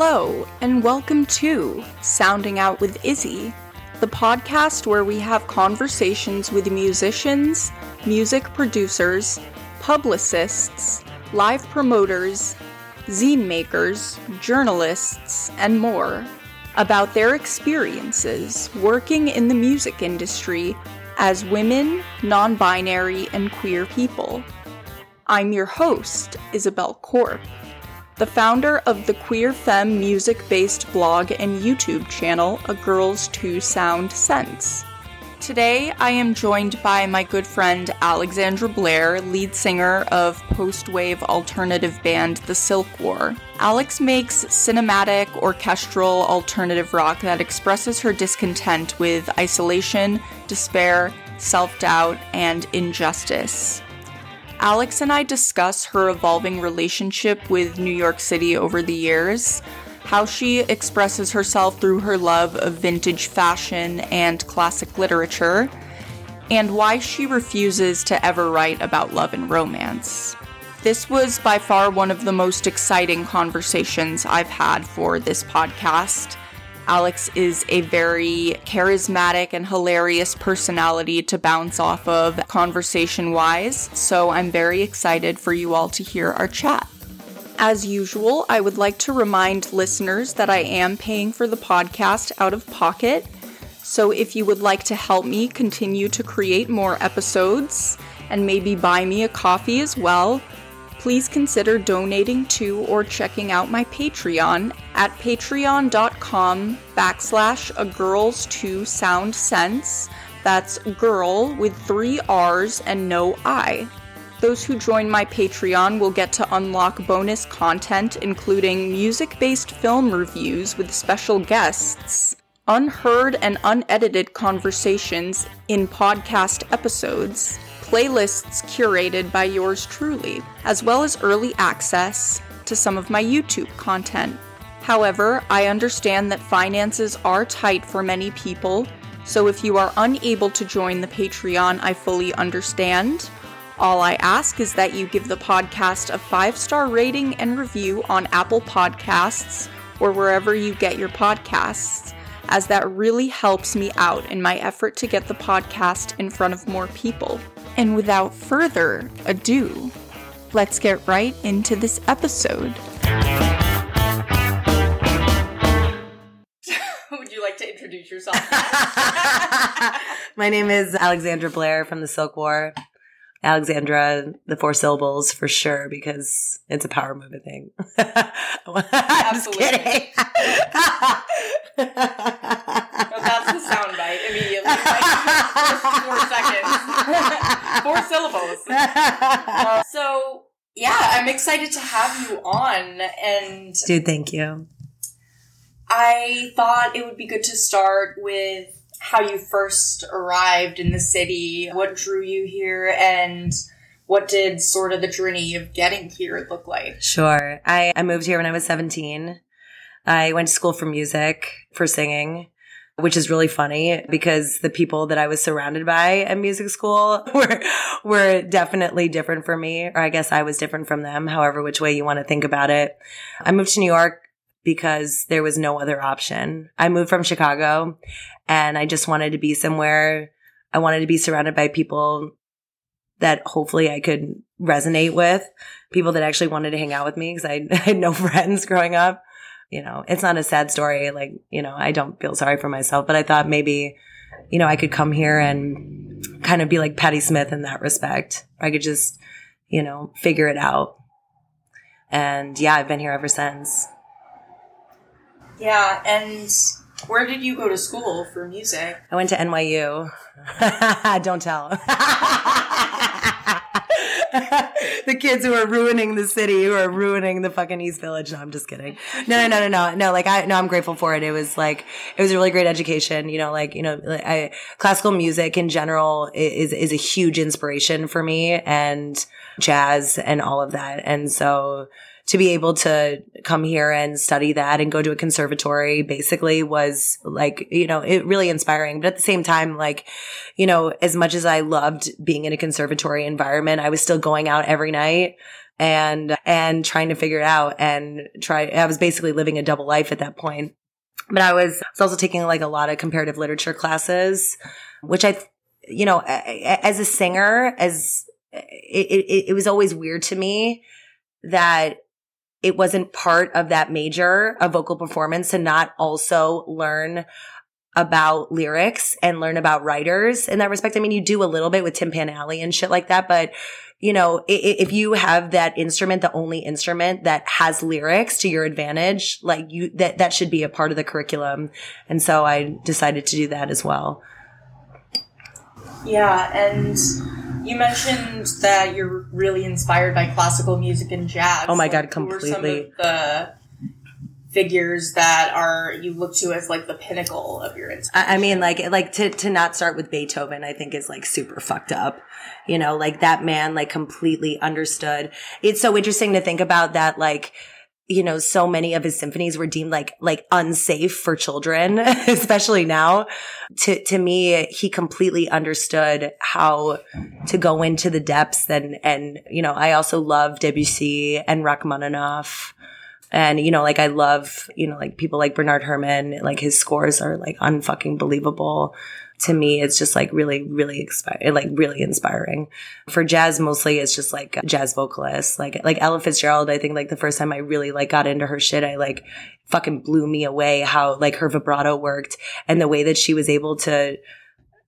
Hello, and welcome to Sounding Out with Izzy, the podcast where we have conversations with musicians, music producers, publicists, live promoters, zine makers, journalists, and more about their experiences working in the music industry as women, non binary, and queer people. I'm your host, Isabel Corp the founder of the Queer Femme music based blog and YouTube channel, A Grrrl's Two Sound Cents. Today, I am joined by my good friend Alexandra Blair, lead singer of post wave alternative band The Silk War. Alex makes cinematic, orchestral, alternative rock that expresses her discontent with isolation, despair, self doubt, and injustice. Alex and I discuss her evolving relationship with New York City over the years, how she expresses herself through her love of vintage fashion and classic literature, and why she refuses to ever write about love and romance. This was by far one of the most exciting conversations I've had for this podcast. Alex is a very charismatic and hilarious personality to bounce off of conversation wise, so I'm very excited for you all to hear our chat. As usual, I would like to remind listeners that I am paying for the podcast out of pocket. So if you would like to help me continue to create more episodes and maybe buy me a coffee as well, please consider donating to or checking out my Patreon at patreon.com backslash a grrrls two sound cents. That's girl with three R's and no I. Those who join my Patreon will get to unlock bonus content, including music based film reviews with special guests, unheard and unedited conversations in podcast episodes playlists curated by yours truly, as well as early access to some of my YouTube content. However, I understand that finances are tight for many people, so if you are unable to join the Patreon, I fully understand. All I ask is that you give the podcast a five star rating and review on Apple Podcasts or wherever you get your podcasts, as that really helps me out in my effort to get the podcast in front of more people. And without further ado, let's get right into this episode. Would you like to introduce yourself? My name is Alexandra Blair from the Silk War. Alexandra, the four syllables for sure, because it's a power movement thing. I'm just kidding. no, that's the soundbite immediately. Like, four seconds. four syllables. Uh, so, yeah, I'm excited to have you on. And, dude, thank you. I thought it would be good to start with how you first arrived in the city, what drew you here, and what did sort of the journey of getting here look like? Sure. I, I moved here when I was 17. I went to school for music, for singing, which is really funny because the people that I was surrounded by at music school were, were definitely different for me, or I guess I was different from them, however, which way you want to think about it. I moved to New York because there was no other option. I moved from Chicago and I just wanted to be somewhere. I wanted to be surrounded by people that hopefully I could resonate with, people that actually wanted to hang out with me because I, had no friends growing up. You know, it's not a sad story. Like, you know, I don't feel sorry for myself, but I thought maybe, you know, I could come here and kind of be like Patti Smith in that respect. I could just, you know, figure it out. And yeah, I've been here ever since. Yeah. And where did you go to school for music? I went to NYU. Don't tell. the kids who are ruining the city, who are ruining the fucking East Village. No, I'm just kidding. No, no, no, no, no. No, like I, no, I'm grateful for it. It was like, it was a really great education. You know, like, you know, I, classical music in general is, is a huge inspiration for me and jazz and all of that. And so, to be able to come here and study that and go to a conservatory basically was like, you know, it really inspiring. But at the same time, like, you know, as much as I loved being in a conservatory environment, I was still going out every night and, and trying to figure it out and try, I was basically living a double life at that point. But I was, I was also taking like a lot of comparative literature classes, which I, you know, as a singer, as it, it, it was always weird to me that it wasn't part of that major of vocal performance to not also learn about lyrics and learn about writers in that respect. I mean, you do a little bit with Tin Pan Alley and shit like that, but you know, if you have that instrument, the only instrument that has lyrics to your advantage, like you, that, that should be a part of the curriculum. And so I decided to do that as well. Yeah. And you mentioned that you're really inspired by classical music and jazz. Oh my God, completely. the figures that are you look to as like the pinnacle of your inspiration. I mean, like like to to not start with Beethoven, I think is like super fucked up. You know, like that man like completely understood. It's so interesting to think about that like you know, so many of his symphonies were deemed like, like unsafe for children, especially now. To, to me, he completely understood how to go into the depths and, and, you know, I also love Debussy and Rachmaninoff. And, you know, like I love, you know, like people like Bernard Herrmann, like his scores are like unfucking believable. To me, it's just like really, really inspiring, like really inspiring. For jazz, mostly it's just like jazz vocalists, like, like Ella Fitzgerald. I think like the first time I really like got into her shit, I like fucking blew me away how like her vibrato worked and the way that she was able to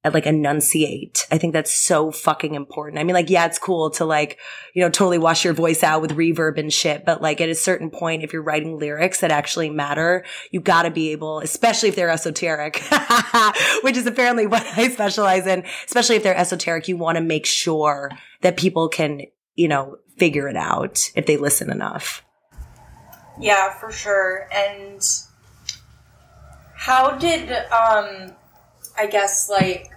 like enunciate. I think that's so fucking important. I mean, like, yeah, it's cool to like, you know, totally wash your voice out with reverb and shit. But like at a certain point, if you're writing lyrics that actually matter, you gotta be able, especially if they're esoteric, which is apparently what I specialize in, especially if they're esoteric, you want to make sure that people can, you know, figure it out if they listen enough. Yeah, for sure. And how did, um, I guess like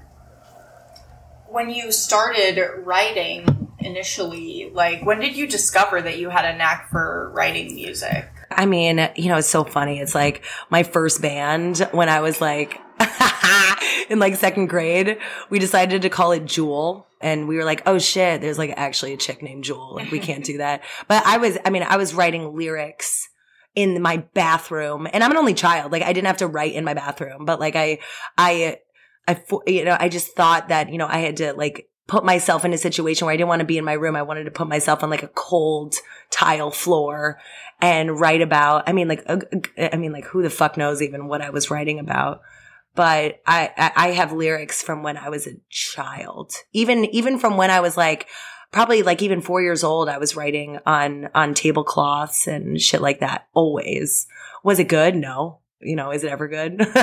when you started writing initially, like when did you discover that you had a knack for writing music? I mean, you know, it's so funny. It's like my first band when I was like in like second grade, we decided to call it Jewel. And we were like, oh shit, there's like actually a chick named Jewel. Like we can't do that. But I was, I mean, I was writing lyrics in my bathroom and I'm an only child. Like I didn't have to write in my bathroom, but like I, I, I, you know, I just thought that, you know, I had to like put myself in a situation where I didn't want to be in my room. I wanted to put myself on like a cold tile floor and write about, I mean, like, I mean, like who the fuck knows even what I was writing about. But I, I have lyrics from when I was a child, even, even from when I was like, probably like even four years old, I was writing on, on tablecloths and shit like that. Always. Was it good? No you know, is it ever good?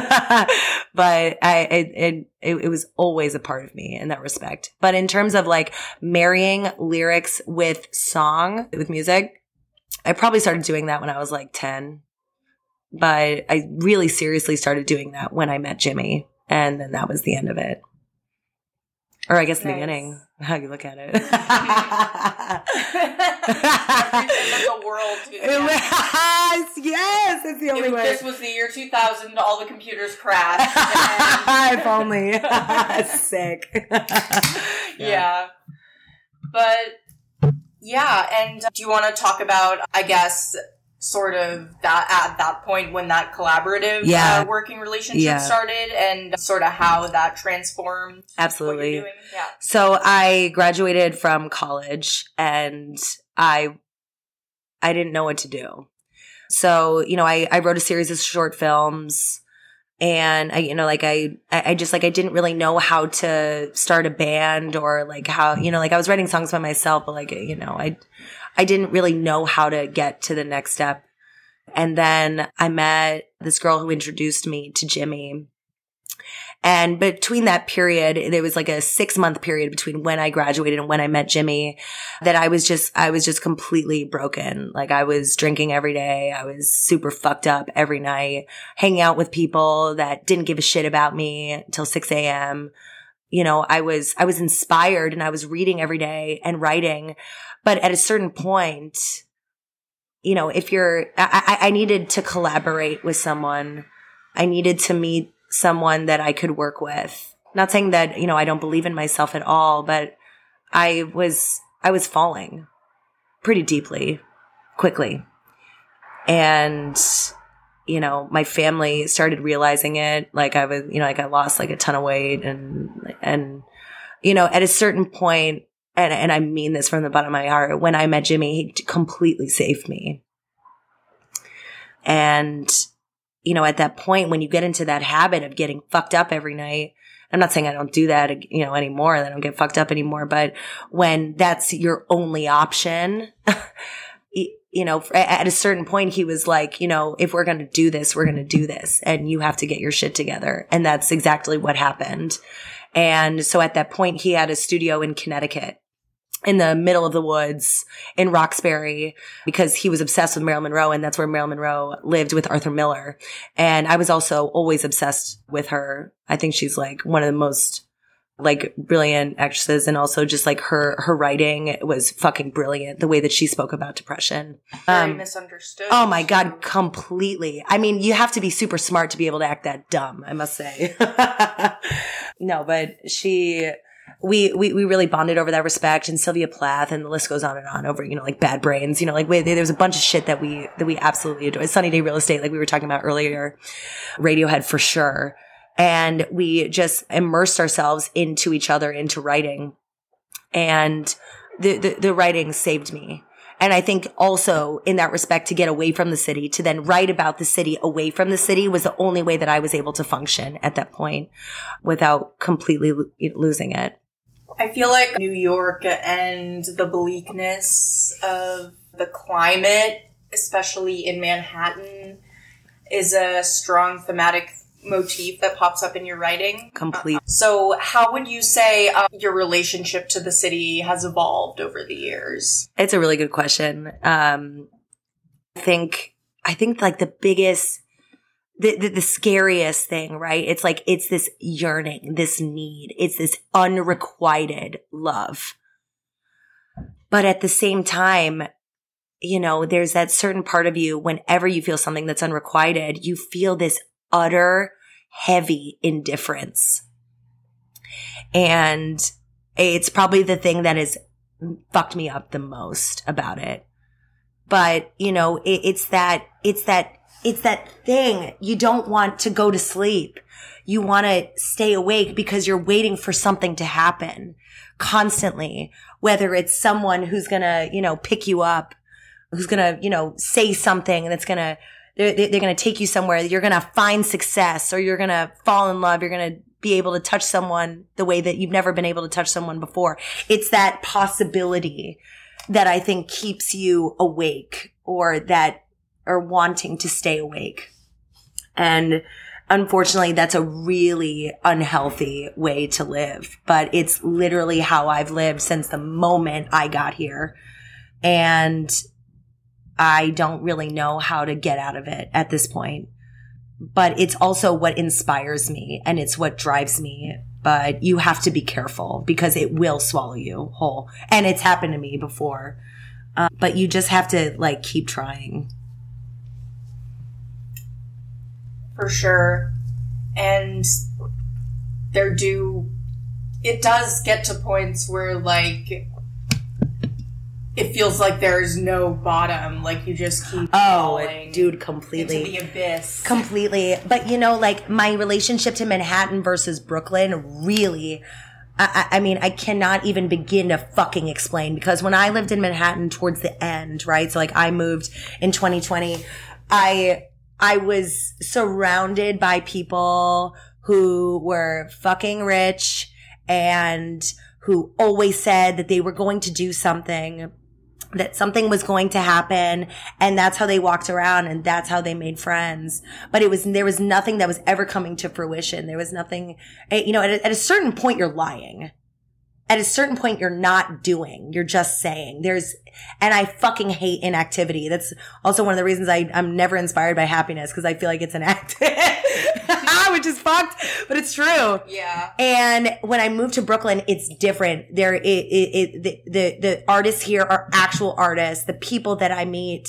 but I, it, it, it was always a part of me in that respect. But in terms of like marrying lyrics with song, with music, I probably started doing that when I was like 10. But I really seriously started doing that when I met Jimmy. And then that was the end of it. Or I guess nice. the beginning, how you look at it. the world. Yes, yes, it's the only it, way. This was the year 2000. All the computers crashed. if only. Sick. yeah. yeah. But yeah, and uh, do you want to talk about, I guess, sort of that at that point when that collaborative yeah. uh, working relationship yeah. started and sort of how that transformed absolutely yeah so i graduated from college and i i didn't know what to do so you know i i wrote a series of short films and I, you know, like I, I just like I didn't really know how to start a band or like how, you know, like I was writing songs by myself, but like you know, I, I didn't really know how to get to the next step. And then I met this girl who introduced me to Jimmy. And between that period, there was like a six month period between when I graduated and when I met Jimmy that I was just, I was just completely broken. Like I was drinking every day. I was super fucked up every night, hanging out with people that didn't give a shit about me until 6 a.m. You know, I was, I was inspired and I was reading every day and writing. But at a certain point, you know, if you're, I, I needed to collaborate with someone. I needed to meet someone that I could work with. Not saying that, you know, I don't believe in myself at all, but I was, I was falling pretty deeply, quickly. And, you know, my family started realizing it. Like I was, you know, like I lost like a ton of weight and, and, you know, at a certain point, and, and I mean this from the bottom of my heart, when I met Jimmy, he completely saved me. And, you know, at that point, when you get into that habit of getting fucked up every night, I'm not saying I don't do that, you know, anymore, I don't get fucked up anymore, but when that's your only option, you know, at a certain point, he was like, you know, if we're going to do this, we're going to do this and you have to get your shit together. And that's exactly what happened. And so at that point, he had a studio in Connecticut in the middle of the woods in Roxbury because he was obsessed with Marilyn Monroe and that's where Marilyn Monroe lived with Arthur Miller. And I was also always obsessed with her. I think she's like one of the most like brilliant actresses and also just like her her writing was fucking brilliant the way that she spoke about depression very um, misunderstood oh my god completely i mean you have to be super smart to be able to act that dumb i must say no but she we, we, we really bonded over that respect and Sylvia Plath and the list goes on and on over, you know, like bad brains, you know, like we, there was a bunch of shit that we, that we absolutely enjoyed. Sunny Day Real Estate, like we were talking about earlier, Radiohead for sure. And we just immersed ourselves into each other, into writing. And the, the, the writing saved me. And I think also in that respect to get away from the city, to then write about the city away from the city was the only way that I was able to function at that point without completely lo- losing it. I feel like New York and the bleakness of the climate, especially in Manhattan, is a strong thematic motif that pops up in your writing. Complete. Uh, so, how would you say uh, your relationship to the city has evolved over the years? It's a really good question. Um, I think I think like the biggest the, the, the, scariest thing, right? It's like, it's this yearning, this need. It's this unrequited love. But at the same time, you know, there's that certain part of you, whenever you feel something that's unrequited, you feel this utter heavy indifference. And it's probably the thing that has fucked me up the most about it. But, you know, it, it's that, it's that it's that thing. You don't want to go to sleep. You want to stay awake because you're waiting for something to happen constantly, whether it's someone who's going to, you know, pick you up, who's going to, you know, say something that's going to, they're, they're going to take you somewhere. You're going to find success or you're going to fall in love. You're going to be able to touch someone the way that you've never been able to touch someone before. It's that possibility that I think keeps you awake or that or wanting to stay awake. And unfortunately, that's a really unhealthy way to live, but it's literally how I've lived since the moment I got here. And I don't really know how to get out of it at this point. But it's also what inspires me and it's what drives me. But you have to be careful because it will swallow you whole. And it's happened to me before. Uh, but you just have to like keep trying. For sure. And there do, it does get to points where like, it feels like there's no bottom. Like you just keep oh, dude, completely into the abyss, completely. But you know, like my relationship to Manhattan versus Brooklyn really. I, I, mean, I cannot even begin to fucking explain because when I lived in Manhattan towards the end, right? So like I moved in 2020, I I was surrounded by people who were fucking rich and who always said that they were going to do something, that something was going to happen. And that's how they walked around and that's how they made friends. But it was, there was nothing that was ever coming to fruition. There was nothing, eh, you know, at a, at a certain point, you're lying at a certain point you're not doing you're just saying. There's and i fucking hate inactivity. That's also one of the reasons I, i'm never inspired by happiness because i feel like it's an act which is fucked but it's true. Yeah. And when i moved to brooklyn it's different. There it, it, it the, the the artists here are actual artists. The people that i meet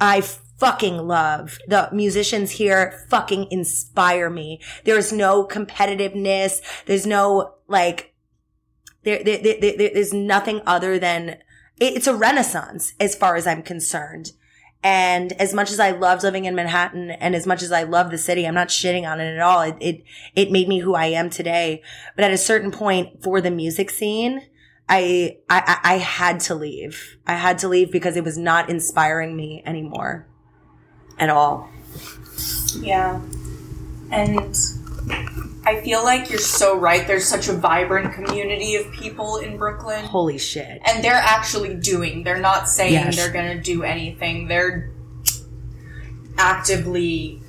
I fucking love. The musicians here fucking inspire me. There's no competitiveness. There's no like, there, there, there, there there's nothing other than, it's a renaissance as far as I'm concerned. And as much as I loved living in Manhattan and as much as I love the city, I'm not shitting on it at all. It, it, it made me who I am today. But at a certain point for the music scene, I, I, I had to leave. I had to leave because it was not inspiring me anymore at all. Yeah. And I feel like you're so right. There's such a vibrant community of people in Brooklyn. Holy shit. And they're actually doing. They're not saying Yes. they're going to do anything. They're actively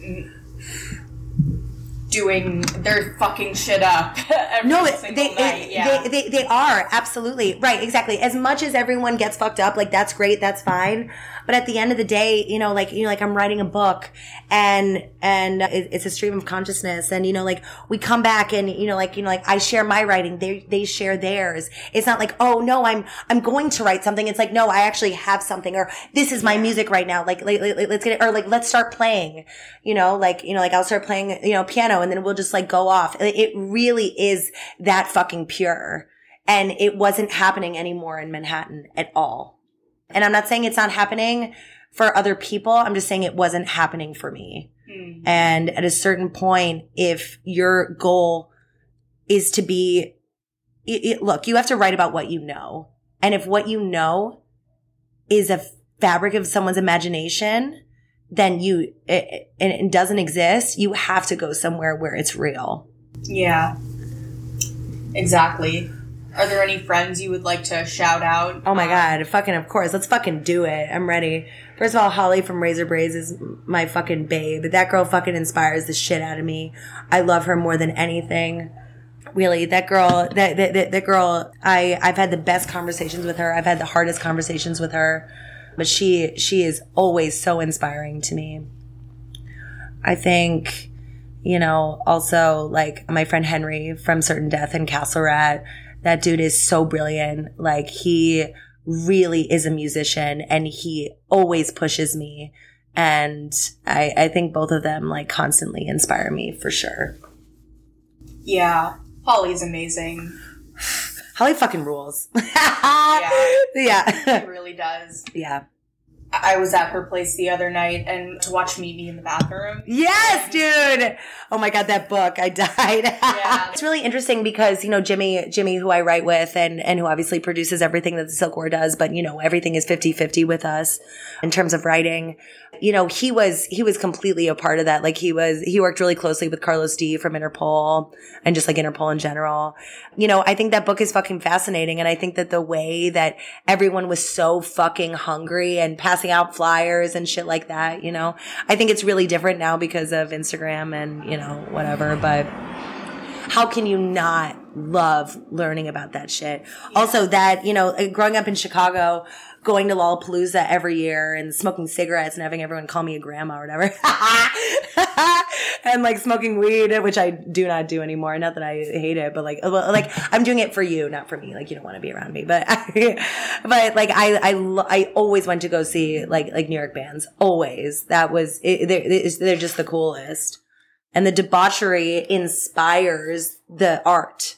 doing they're fucking shit up No, they, it- yeah. they, they, they are. Absolutely. Right. Exactly. As much as everyone gets fucked up, like that's great. That's fine. But at the end of the day, you know, like, you know, like I'm writing a book and, and it, it's a stream of consciousness. And, you know, like we come back and, you know, like, you know, like I share my writing. They, they share theirs. It's not like, oh no, I'm, I'm going to write something. It's like, no, I actually have something or this is my music right now. Like, like, like, let's get it, or like, let's start playing, you know, like, you know, like I'll start playing, you know, piano and then we'll just like go off. It it really is that fucking pure. And it wasn't happening anymore in Manhattan at all. And I'm not saying it's not happening for other people. I'm just saying it wasn't happening for me. Hmm. And at a certain point, if your goal is to be, it, it- look, you have to write about what you know. And if what you know is a fabric of someone's imagination, then you, it, it, it doesn't exist, you have to go somewhere where it's real. yeah exactly are there any friends you would like to shout out Oh my Um, god, fucking of course. Let's fucking do it. I'm ready. First of all, Holly from Razor Braids is my fucking babe. That girl fucking inspires the shit out of me. I love her more than anything. Really, that girl, that, that, that, that girl, I, I've had the best conversations with her. I've had the hardest conversations with her, but she, she is always so inspiring to me. I think, you know, also like my friend Henry from Certain Death and Castle Rat, that dude is so brilliant. Like he really is a musician and he always pushes me. And I, I think both of them like constantly inspire me for sure. yeah holly's amazing Holly fucking rules. Yeah. yeah. it really does yeah. I was at her place the other night and to watch Me in the Bathroom. Yes, dude. Oh my god, that book. I died. Yeah. it's really interesting because, you know, Jimmy, Jimmy, who I write with and, and who obviously produces everything that the Silk War does, but you know, everything is 50-50 with us in terms of writing. You know, he was, he was completely a part of that. Like he was, he worked really closely with Carlos D from Interpol and just like Interpol in general. You know, I think that book is fucking fascinating. And I think that the way that everyone was so fucking hungry and passing out flyers and shit like that, you know, I think it's really different now because of Instagram and, you know, whatever. But how can you not love learning about that shit? Also, that, you know, growing up in Chicago, going to Lollapalooza every year and smoking cigarettes and having everyone call me a grandma or whatever. and like smoking weed, which I do not do anymore. Not that I hate it, but like, uh, well, like I'm doing it for you, not for me. Like you don't want to be around me, but, but like I, I, I always went to go see like, like New York bands. Always. That was, it, they're, they're just the coolest. And the debauchery inspires the art,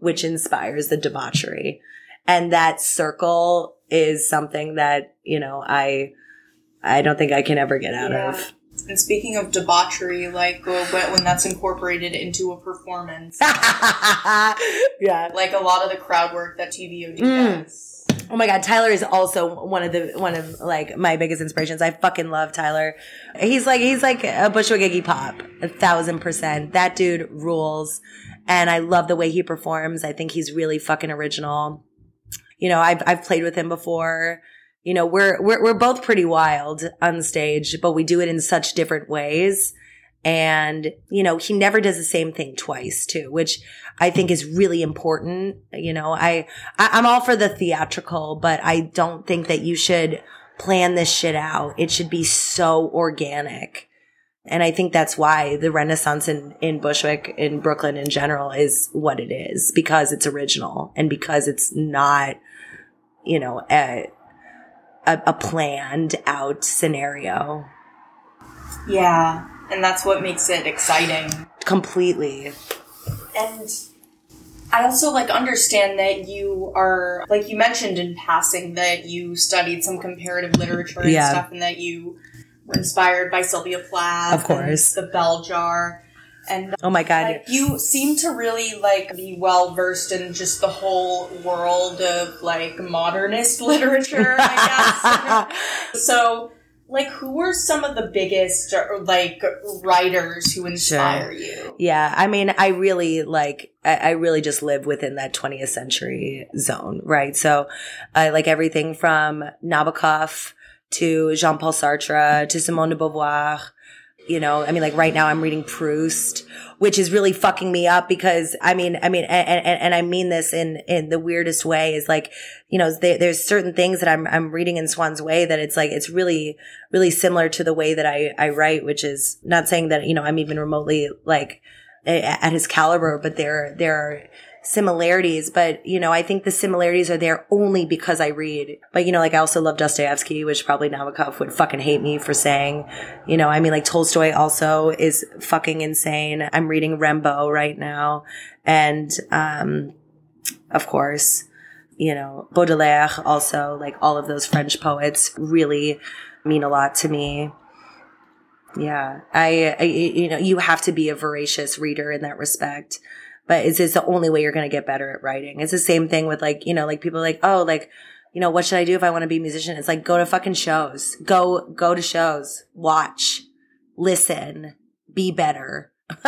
which inspires the debauchery. And that circle is something that, you know, I, I don't think I can ever get out Yeah. of. And speaking of debauchery, like when when that's incorporated into a performance, yeah. like a lot of the crowd work that TVOD Mm. does. Oh my god, Tyler is also one of the one of like my biggest inspirations. I fucking love Tyler. He's like he's like a Bushwick Iggy Pop, a thousand percent. That dude rules, and I love the way he performs. I think he's really fucking original. You know, I've I've played with him before. You know, we're we're we're both pretty wild on stage, but we do it in such different ways. And, you know, he never does the same thing twice too, which I think is really important. You know, I, I I'm all for the theatrical, but I don't think that you should plan this shit out. It should be so organic. And I think that's why the Renaissance in, in Bushwick, in Brooklyn in general, is what it is because it's original and because it's not, you know, a, a, a planned out scenario. Yeah. And that's what makes it exciting. Completely. And I also like understand that you are like you mentioned in passing that you studied some comparative literature and Yeah. stuff and that you were inspired by Sylvia Plath. Of course. and the bell jar. And Oh my God. like, you seem to really like be well versed in just the whole world of like modernist literature, I guess. so, like, who were some of the biggest uh, like writers who inspire you? Yeah, I mean, I really like, I, I really just live within that 20th century zone, right? So, I like everything from Nabokov to Jean Paul Sartre to Simone de Beauvoir. You know, I mean, like right now I'm reading Proust, which is really fucking me up because I mean, I mean, and, and, and I mean this in, in the weirdest way is like, you know, there, there's certain things that I'm, I'm reading in Swann's Way that it's like, it's really, really similar to the way that I, I write, which is not saying that, you know, I'm even remotely like at his caliber, but there, there are similarities, but you know, I think the similarities are there only because I read. But you know, like I also love Dostoevsky, which probably Nabokov would fucking hate me for saying. You know, I mean, like Tolstoy also is fucking insane. I'm reading Rimbaud right now, and um, of course, you know, Baudelaire also, like all of those French poets really mean a lot to me. Yeah, I, I, you know, you have to be a voracious reader in that respect. But it's, it's the only way you're going to get better at writing. It's the same thing with like, you know, like people like, oh, like, you know, what should I do if I want to be a musician? It's like, go to fucking shows. Go, go to shows. Watch. Listen. Be better.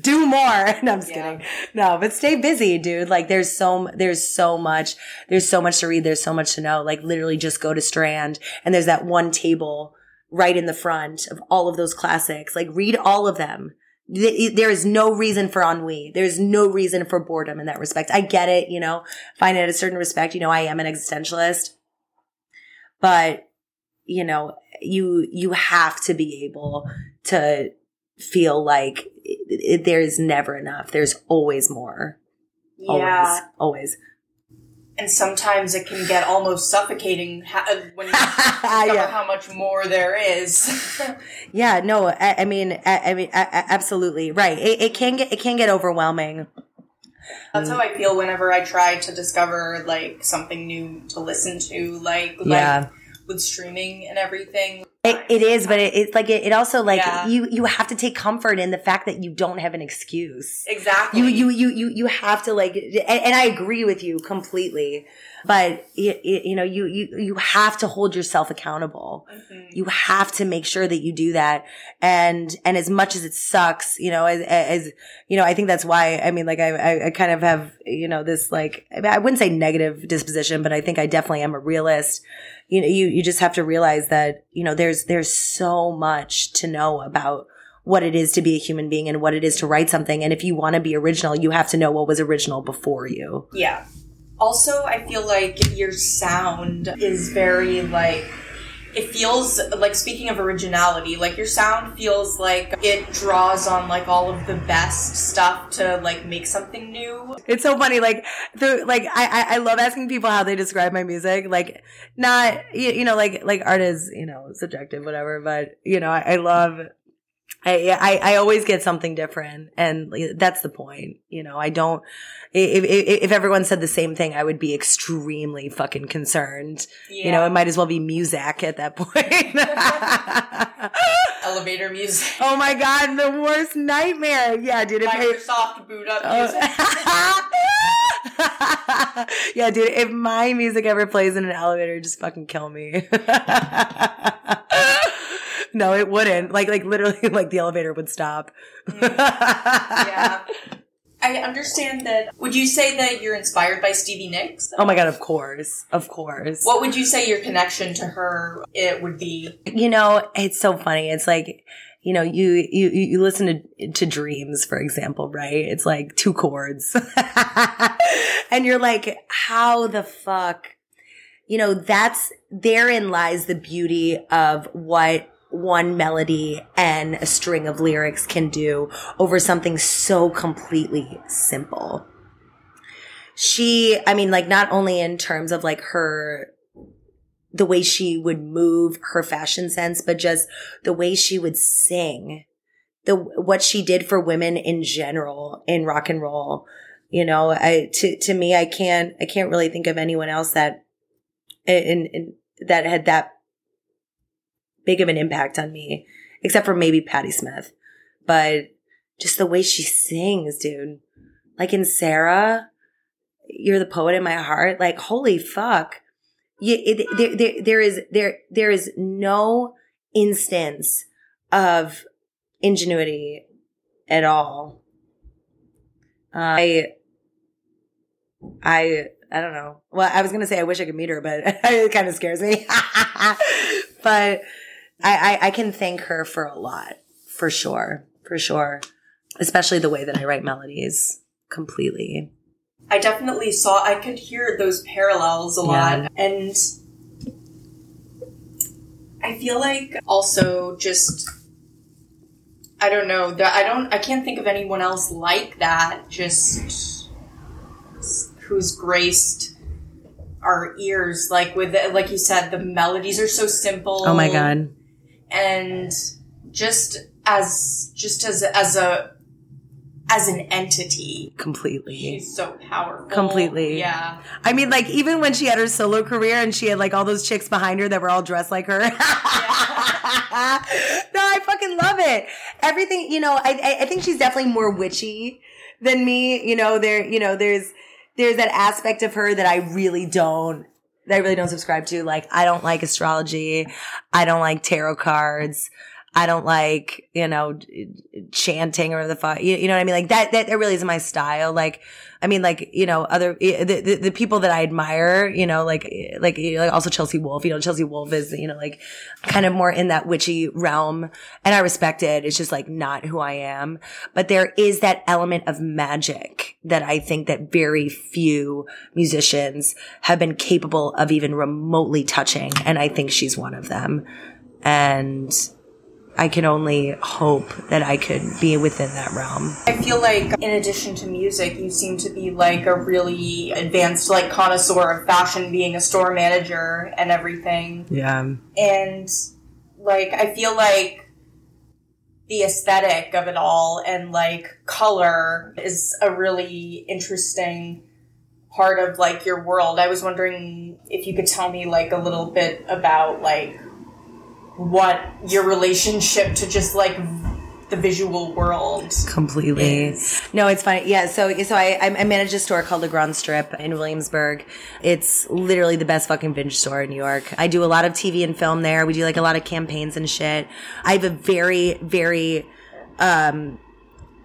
do more. No, I'm just Yeah. kidding. No, but stay busy, dude. Like there's so, there's so much, there's so much to read. There's so much to know. Like literally just go to Strand and there's that one table right in the front of all of those classics. Like read all of them. Th- There is no reason for ennui. There's no reason for boredom in that respect. I get it, you know, find it at a certain respect. You know, I am an existentialist, but you know, you, you have to be able to feel like it, it, there's never enough. There's always more. Always. Yeah. Always. And sometimes it can get almost suffocating uh, when you discover yeah. how much more there is. Yeah, no, I, I mean, I, I mean, I, I- absolutely right. It, it can get, it can get overwhelming. That's how I feel whenever I try to discover like something new to listen to, like Yeah. like with streaming and everything. It, it is, but it, it's like it, it also like Yeah. you you have to take comfort in the fact that you don't have an excuse. Exactly. You you you you you have to like, and, and I agree with you completely. But you, you know, you you you have to hold yourself accountable. Mhm. You have to make sure that you do that. And and as much as it sucks, you know, as, as you know, I think that's why. I mean, like I I, I kind of have you know this like I wouldn't say negative disposition, but I think I definitely am a realist you know, you, you just have to realize that, you know, there's, there's so much to know about what it is to be a human being and what it is to write something. And if you want to be original, you have to know what was original before you. Yeah. Also, I feel like your sound is very like it feels like speaking of originality, like your sound feels like it draws on like all of the best stuff to like make something new. It's so funny. Like, the, like, I, I, love asking people how they describe my music. Like, not, you, you know, like, like art is, you know, subjective, whatever, but, you know, I, I love, I, I, I always get something different. And that's the point. You know, I don't, if, if, if everyone said the same thing, I would be extremely fucking concerned. You know, it might as well be music at that point. elevator music. oh my God, the worst nightmare. Yeah, dude. If I, Microsoft boot up oh. music. Oh. yeah, dude, if my music ever plays in an elevator, just fucking kill me. no, it wouldn't. Like, like literally, like the elevator would stop. Mm. yeah. I understand that. Would you say that you're inspired by Stevie Nicks? Oh my god, of course, of course. What would you say your connection to her it would be? you know, it's so funny. It's like, you know, you you you you listen to to Dreams, for example, right? It's like two chords, and you're like, how the fuck, you know? That's therein lies the beauty of what one melody and a string of lyrics can do over something so completely simple. She, I mean, like not only in terms of like her the way she would move, her fashion sense, but just the way she would sing, the what she did for women in general in rock and roll. You know, I to to me, I can't I can't really think of anyone else that in, in that had that big of an impact on me, except for maybe Patti Smith. But just the way she sings, dude. Like in Sara, you're the poet in my heart. Like, holy fuck you, it, there, there, there is there there is no instance of ingenuity at all. I I I don't know. Well, I was gonna say I wish I could meet her, but it kind of scares me. but I, I I can thank her for a lot, for sure, for sure. Especially the way that I write melodies completely. I definitely saw, I could hear those parallels a lot. And I feel like also just, I don't know, that I don't, I can't think of anyone else like that, just who's graced our ears. Like with, like you said, the melodies are so simple. Oh my God. And just as, just as, as a, as an entity. Completely. She's so powerful. Completely. Yeah. I mean, like, even when she had her solo career and she had like all those chicks behind her that were all dressed like her. Yeah. no, I fucking love it. Everything, you know, I, I think she's definitely more witchy than me. You know, there, you know, there's, there's that aspect of her that I really don't, that I really don't subscribe to. Like, I don't like astrology. I don't like tarot cards. I don't like, you know, chanting or the fuck, you, you, know what I mean? Like that, that, that really is my style. Like, I mean, like, you know, other, the, the, the people that I admire, you know, like, like, like also Chelsea Wolfe, you know, Chelsea Wolfe is, you know, like kind of more in that witchy realm and I respect it. It's just like not who I am, but there is that element of magic that I think that very few musicians have been capable of even remotely touching. And I think she's one of them. And I can only hope that I could be within that realm. I feel like, in addition to music, you seem to be like a really advanced, like, connoisseur of fashion, being a store manager and everything. Yeah. And, like, I feel like the aesthetic of it all and, like, color is a really interesting part of, like, your world. I was wondering if you could tell me, like, a little bit about, like, what your relationship to just like the visual world completely. is. no it's funny yeah so so I, I manage a store called the grand strip in williamsburg. It's literally the best fucking vintage store in new york. I do a lot of tv and film there. We do like a lot of campaigns and shit. I have a very very um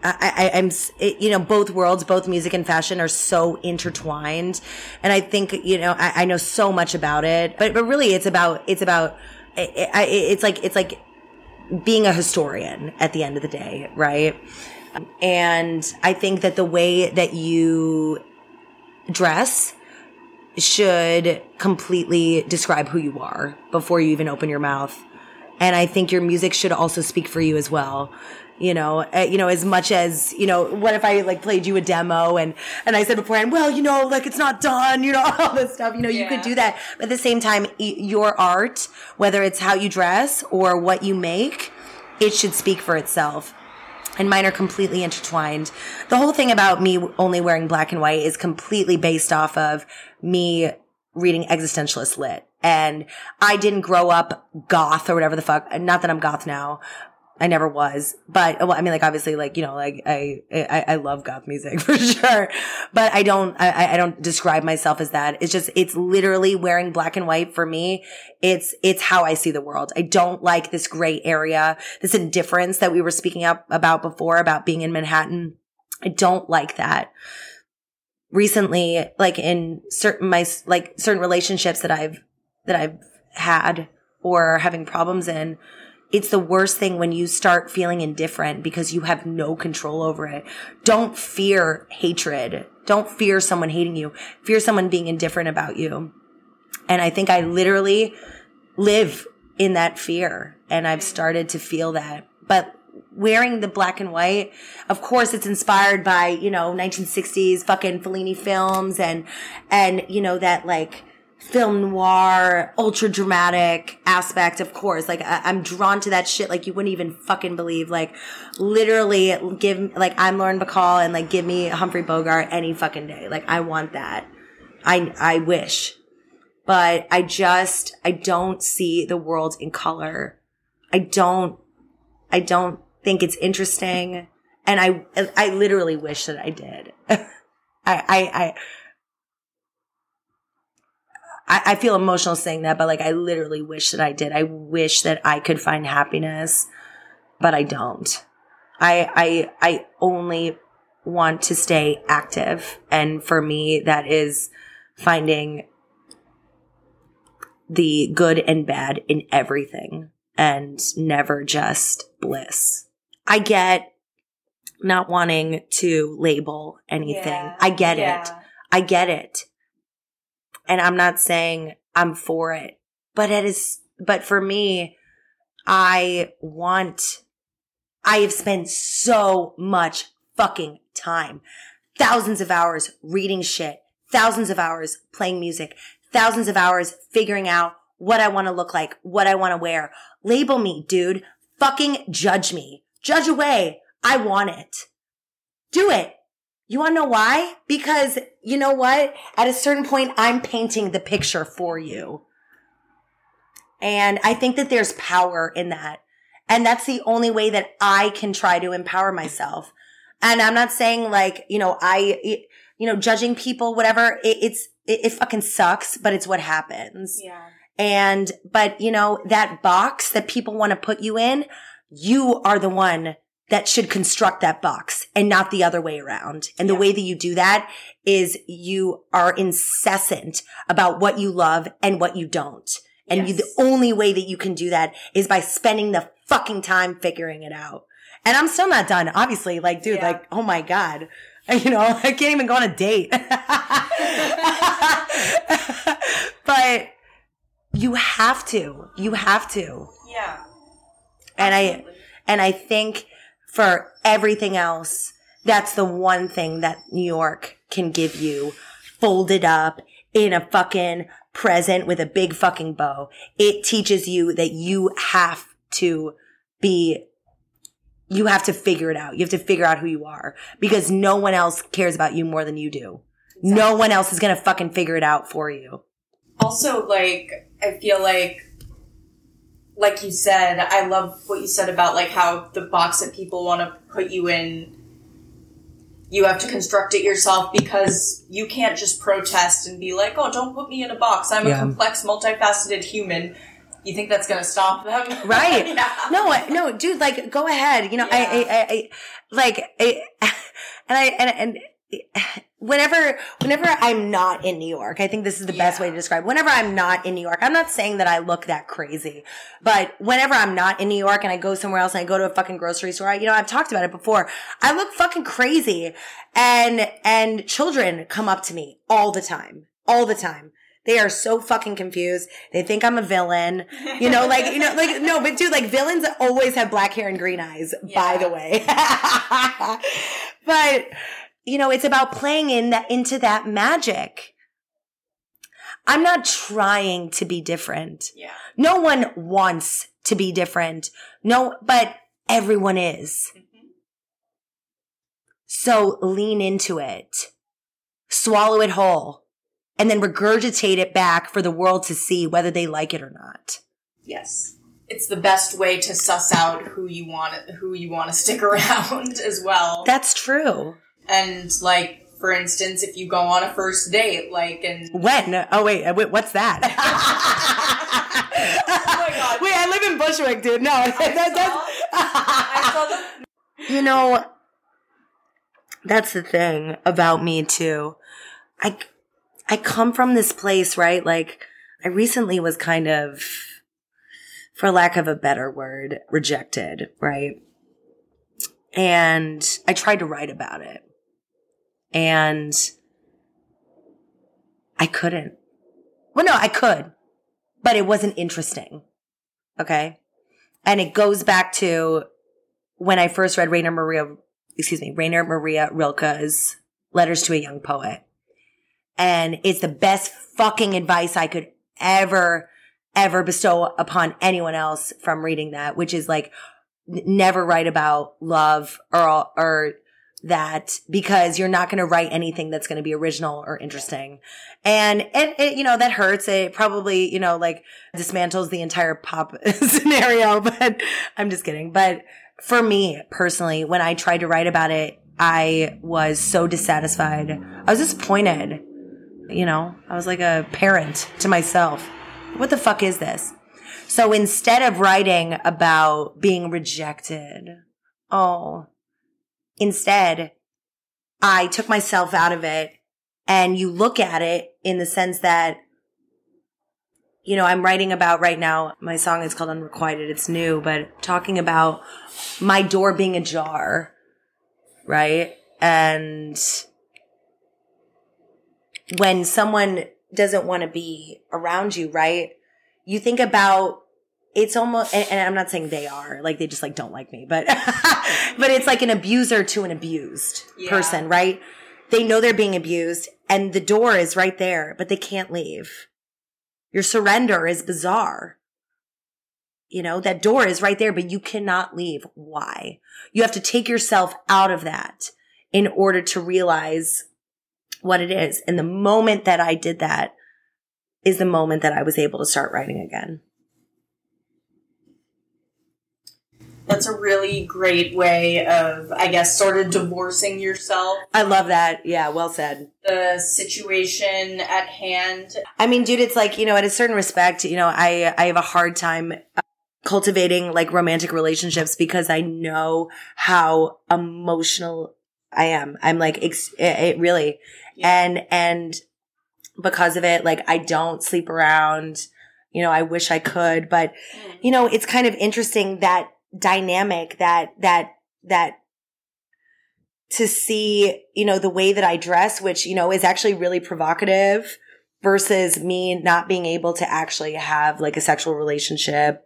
I, I, am, you know, both worlds, both music and fashion are so intertwined. And I think, you know, I, I know so much about it, but, but really it's about, it's about it, it, it's like it's like being a historian at the end of the day, right? And I think that the way that you dress should completely describe who you are before you even open your mouth. And I think your music should also speak for you as well you know, uh, you know, as much as, you know, what if I like played you a demo and, and I said beforehand, well, you know, like it's not done, you know, all this stuff, you know, yeah. you could do that. But at the same time, your art, whether it's how you dress or what you make, it should speak for itself and mine are completely intertwined. The whole thing about me only wearing black and white is completely based off of me reading existentialist lit. And I didn't grow up goth or whatever the fuck. Not that I'm goth now, I never was, but well, I mean, like obviously, like you know, like I I, I love goth music for sure, but I don't I, I don't describe myself as that. It's just it's literally wearing black and white for me. It's it's how I see the world. I don't like this gray area, this indifference that we were speaking up about before about being in Manhattan. I don't like that. Recently, like in certain my like certain relationships that I've that I've had or having problems in it's the worst thing when you start feeling indifferent because you have no control over it. Don't fear hatred. Don't fear someone hating you. Fear someone being indifferent about you. And I think I literally live in that fear and I've started to feel that. But wearing the black and white, of course it's inspired by, you know, 1960s fucking Fellini films and, and, you know, that like, film noir, ultra dramatic aspect, of course. Like I- I'm drawn to that shit like you wouldn't even fucking believe. Like literally give like I'm Lauren Bacall and like give me Humphrey Bogart any fucking day. Like I want that. I I wish. But I just I don't see the world in color. I don't I don't think it's interesting. And I I literally wish that I did. I I I I, I feel emotional saying that, but like I literally wish that I did. I wish that I could find happiness, but I don't. I I I only want to stay active. And for me, that is finding the good and bad in everything and never just bliss. I get not wanting to label anything. Yeah. I get it. I get it. And I'm not saying I'm for it, but it is, but for me, I want, I have spent so much fucking time, thousands of hours reading shit, thousands of hours playing music, thousands of hours figuring out what I want to look like, what I want to wear. Label me, dude. Fucking judge me. Judge away. I want it. Do it. You want to know why? Because you know what? At a certain point, I'm painting the picture for you. And I think that there's power in that. And that's the only way that I can try to empower myself. And I'm not saying like, you know, I, it- you know, judging people, whatever, it, it's, it, it fucking sucks, but it's what happens. Yeah. And, but you know, that box that people want to put you in, you are the one that should construct that box and not the other way around. And the Yeah. way that you do that is you are incessant about what you love and what you don't. And you, the only way that you can do that is by spending the fucking time figuring it out. And I'm still not done. Obviously, like, dude, Yeah. like, oh my God. You know, I can't even go on a date. but you have to. You have to. Yeah. And I and I think for everything else, that's the one thing that New York can give you folded up in a fucking present with a big fucking bow. It teaches you that you have to be you have to figure it out. You have to figure out who you are because no one else cares about you more than you do. No one else is going to fucking figure it out for you. also like i feel like like you said i love what you said about like how the box that people want to put you in you have to construct it yourself because you can't just protest and be like oh don't put me in a box i'm a complex multifaceted human you think that's gonna stop them Right. yeah. No, no, dude, like, go ahead. You know, I, Yeah. I, I, I, like, I, and I, and, and, whenever, whenever I'm not in New York, I think this is the best way to describe. Whenever I'm not in New York, I'm not saying that I look that crazy, but whenever I'm not in New York and I go somewhere else and I go to a fucking grocery store, I, you know, I've talked about it before. I look fucking crazy, and and children come up to me all the time, all the time. They are so fucking confused. They think I'm a villain. You know, like, you know, like, no, but dude, like villains always have black hair and green eyes, by the way. but, you know, it's about playing in that, into that magic. I'm not trying to be different. yeah No one wants to be different. No, but everyone is. Mm-hmm. So lean into it. Swallow it whole. And then regurgitate it back for the world to see whether they like it or not. yes it's the best way to suss out who you want who you want to stick around as well That's true. And like, for instance, if you go on a first date, like, and When? Oh wait, uh, wait what's that? oh my god, Wait, I live in Bushwick, dude. No, that, I saw the you know, that's the thing about me too. I, I come from this place, right? Like, I recently was kind of, for lack of a better word, rejected, right? And I tried to write about it. And I couldn't. Well, no, I could, but it wasn't interesting. Okay. And it goes back to when I first read Rainer Maria, excuse me, Rainer Maria Rilke's Letters to a Young Poet. And it's the best fucking advice I could ever, ever bestow upon anyone else from reading that, which is like, never write about love or, or that because you're not going to write anything that's going to be original or interesting. And, and it, you know, that hurts. It probably, you know, like dismantles the entire pop scenario, but I'm just kidding. But for me personally, when I tried to write about it, I was so dissatisfied. I was disappointed. You know, I was like a parent to myself. What the fuck is this? So instead of writing about being rejected, oh, instead, I took myself out of it and you look at it in the sense that, you know, I'm writing about right now, my song is called Unrequited. It's new, but talking about my door being ajar, right? And when someone doesn't want to be around you, right? You think about it's almost and, I'm not saying they are like they just like don't like me, but but it's like an abuser to an abused yeah. person, right? They know they're being abused and the door is right there, but they can't leave. Your surrender is bizarre. You know, that door is right there, but you cannot leave. Why? You have to take yourself out of that in order to realize what it is. And the moment that I did that is the moment that I was able to start writing again. That's a really great way of, I guess, sort of divorcing yourself. I love that. Yeah, well said. The situation at hand. I mean, dude, it's like, you know, at a certain respect, you know, I, I have a hard time cultivating like romantic relationships because I know how emotional I am. I'm like, it, it really, yeah. and, and because of it, like I don't sleep around. You know, I wish I could, but mm. you know, it's kind of interesting that dynamic that, that, that to see, you know, the way that I dress, which, you know, is actually really provocative versus me not being able to actually have like a sexual relationship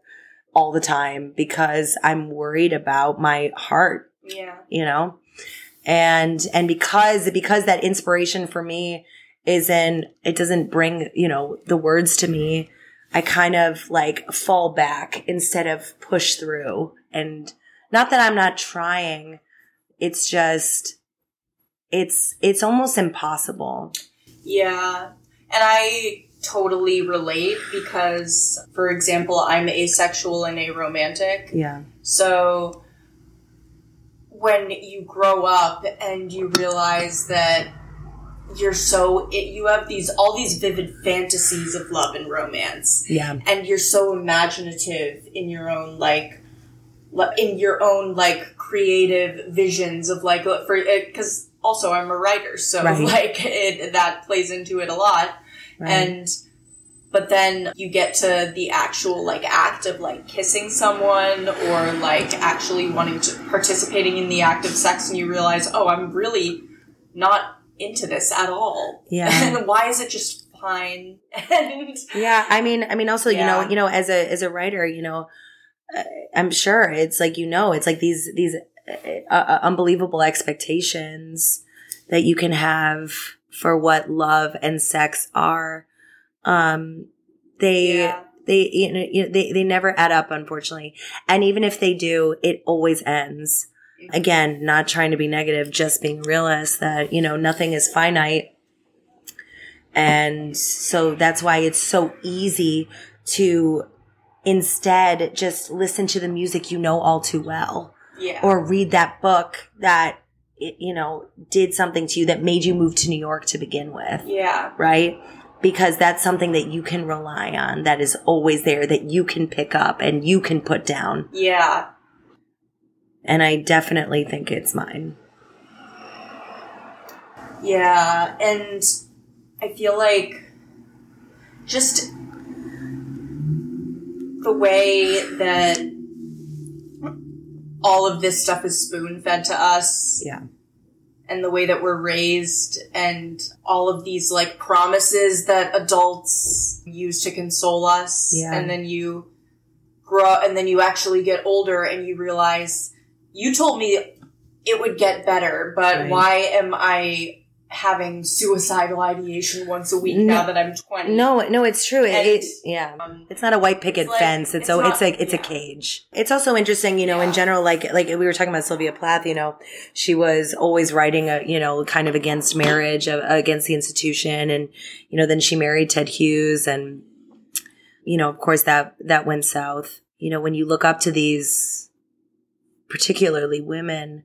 all the time because I'm worried about my heart. Yeah. You know? And, and because, because that inspiration for me isn't, it doesn't bring, you know, the words to me. I kind of like fall back instead of push through. And not that I'm not trying. It's just, it's, it's almost impossible. Yeah. And I totally relate because, for example, I'm asexual and aromantic. Yeah. So when you grow up and you realize that you're so it, you have these all these vivid fantasies of love and romance yeah and you're so imaginative in your own like in your own like creative visions of like for because also i'm a writer so right. like it that plays into it a lot right. and but then you get to the actual like act of like kissing someone or like actually wanting to participating in the act of sex and you realize oh i'm really not into this at all yeah and why is it just fine and yeah i mean i mean also yeah. you know you know as a as a writer you know uh, i'm sure it's like you know it's like these these uh, uh, unbelievable expectations that you can have for what love and sex are um, they, yeah. they, you know, they, they never add up, unfortunately. And even if they do, it always ends. Again, not trying to be negative, just being realist that, you know, nothing is finite. And so that's why it's so easy to instead just listen to the music you know all too well. Yeah. Or read that book that it, you know, did something to you that made you move to New York to begin with. Yeah. Right? because that's something that you can rely on that is always there that you can pick up and you can put down. Yeah. And I definitely think it's mine. Yeah, and I feel like just the way that all of this stuff is spoon fed to us. Yeah and the way that we're raised and all of these like promises that adults use to console us. Yeah. And then you grow and then you actually get older and you realize you told me it would get better, but right. why am I having suicidal ideation once a week No. now that I'm 20. No, no, it's true. It, it- yeah. um, It's not a white picket It's like- fence. It's, it's a, not- it's like it's a cage. It's also interesting, you know, in general, like like we were talking about Sylvia Plath. You know, she was always writing, a, you know, kind of against marriage, uh, against the institution, and you know, then she married Ted Hughes, and you know, of course that that went south. You know, when you look up to these, particularly women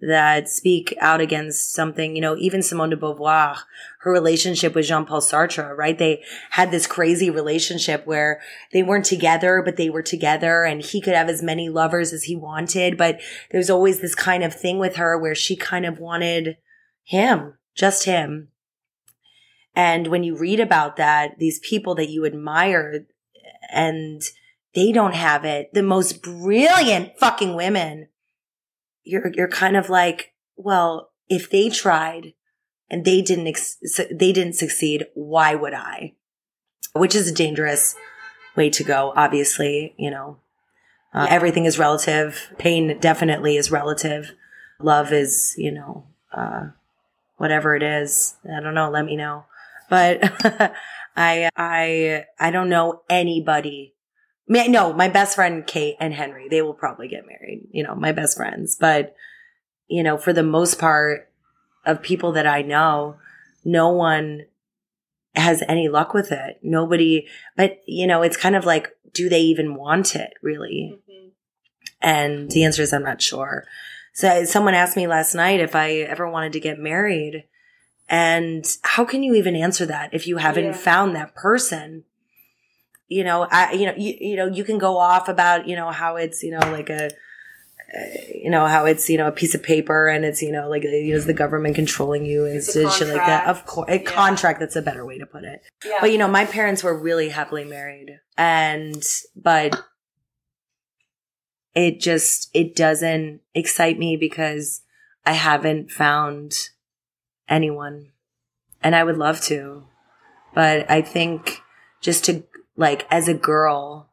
that speak out against something, you know, even Simone de Beauvoir, her relationship with Jean Paul Sartre, right? They had this crazy relationship where they weren't together, but they were together and he could have as many lovers as he wanted. But there's always this kind of thing with her where she kind of wanted him, just him. And when you read about that, these people that you admire and they don't have it, the most brilliant fucking women, you're, you're kind of like, well, if they tried and they didn't, ex- they didn't succeed, why would I? Which is a dangerous way to go, obviously, you know. Uh, everything is relative. Pain definitely is relative. Love is, you know, uh, whatever it is. I don't know. Let me know. But I, I, I don't know anybody. No, my best friend Kate and Henry, they will probably get married. You know, my best friends. But, you know, for the most part of people that I know, no one has any luck with it. Nobody, but you know, it's kind of like, do they even want it really? Mhm. And the answer is I'm not sure. So someone asked me last night if I ever wanted to get married. And how can you even answer that if you haven't Yeah. found that person? You know, I, you know, you, you know, you can go off about, you know, how it's, you know, like a, uh, you know, how it's, you know, a piece of paper and it's, you know, like, you know, is the government controlling you and shit like that. Of course, a Yeah. contract, that's a better way to put it. Yeah. But you know, my parents were really happily married and, but it just, it doesn't excite me because I haven't found anyone and I would love to. But I think just to like as a girl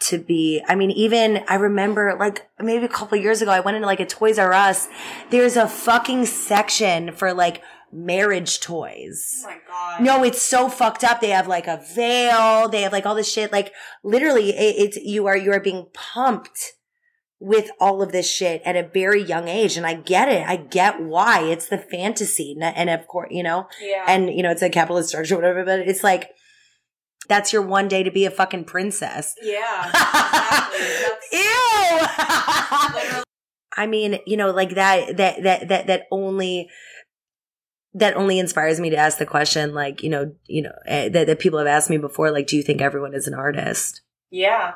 to be, I mean, even I remember like maybe a couple years ago, I went into like a Toys R Us. There's a fucking section for like marriage toys. oh my god. No, it's so fucked up. They have like a veil. They have like all this shit. Like literally, it, it's you are you are being pumped with all of this shit at a very young age, and I get it. I get why it's the fantasy, and- and of course, you know, Yeah. and you know, it's a capitalist structure, whatever. But it's like that's your one day to be a fucking princess. yeah. Exactly. Ew. I mean, you know, like that, that, that, that, that only, that only inspires me to ask the question, like, you know, you know, eh, that, that people have asked me before, like, do you think everyone is an artist? Yeah.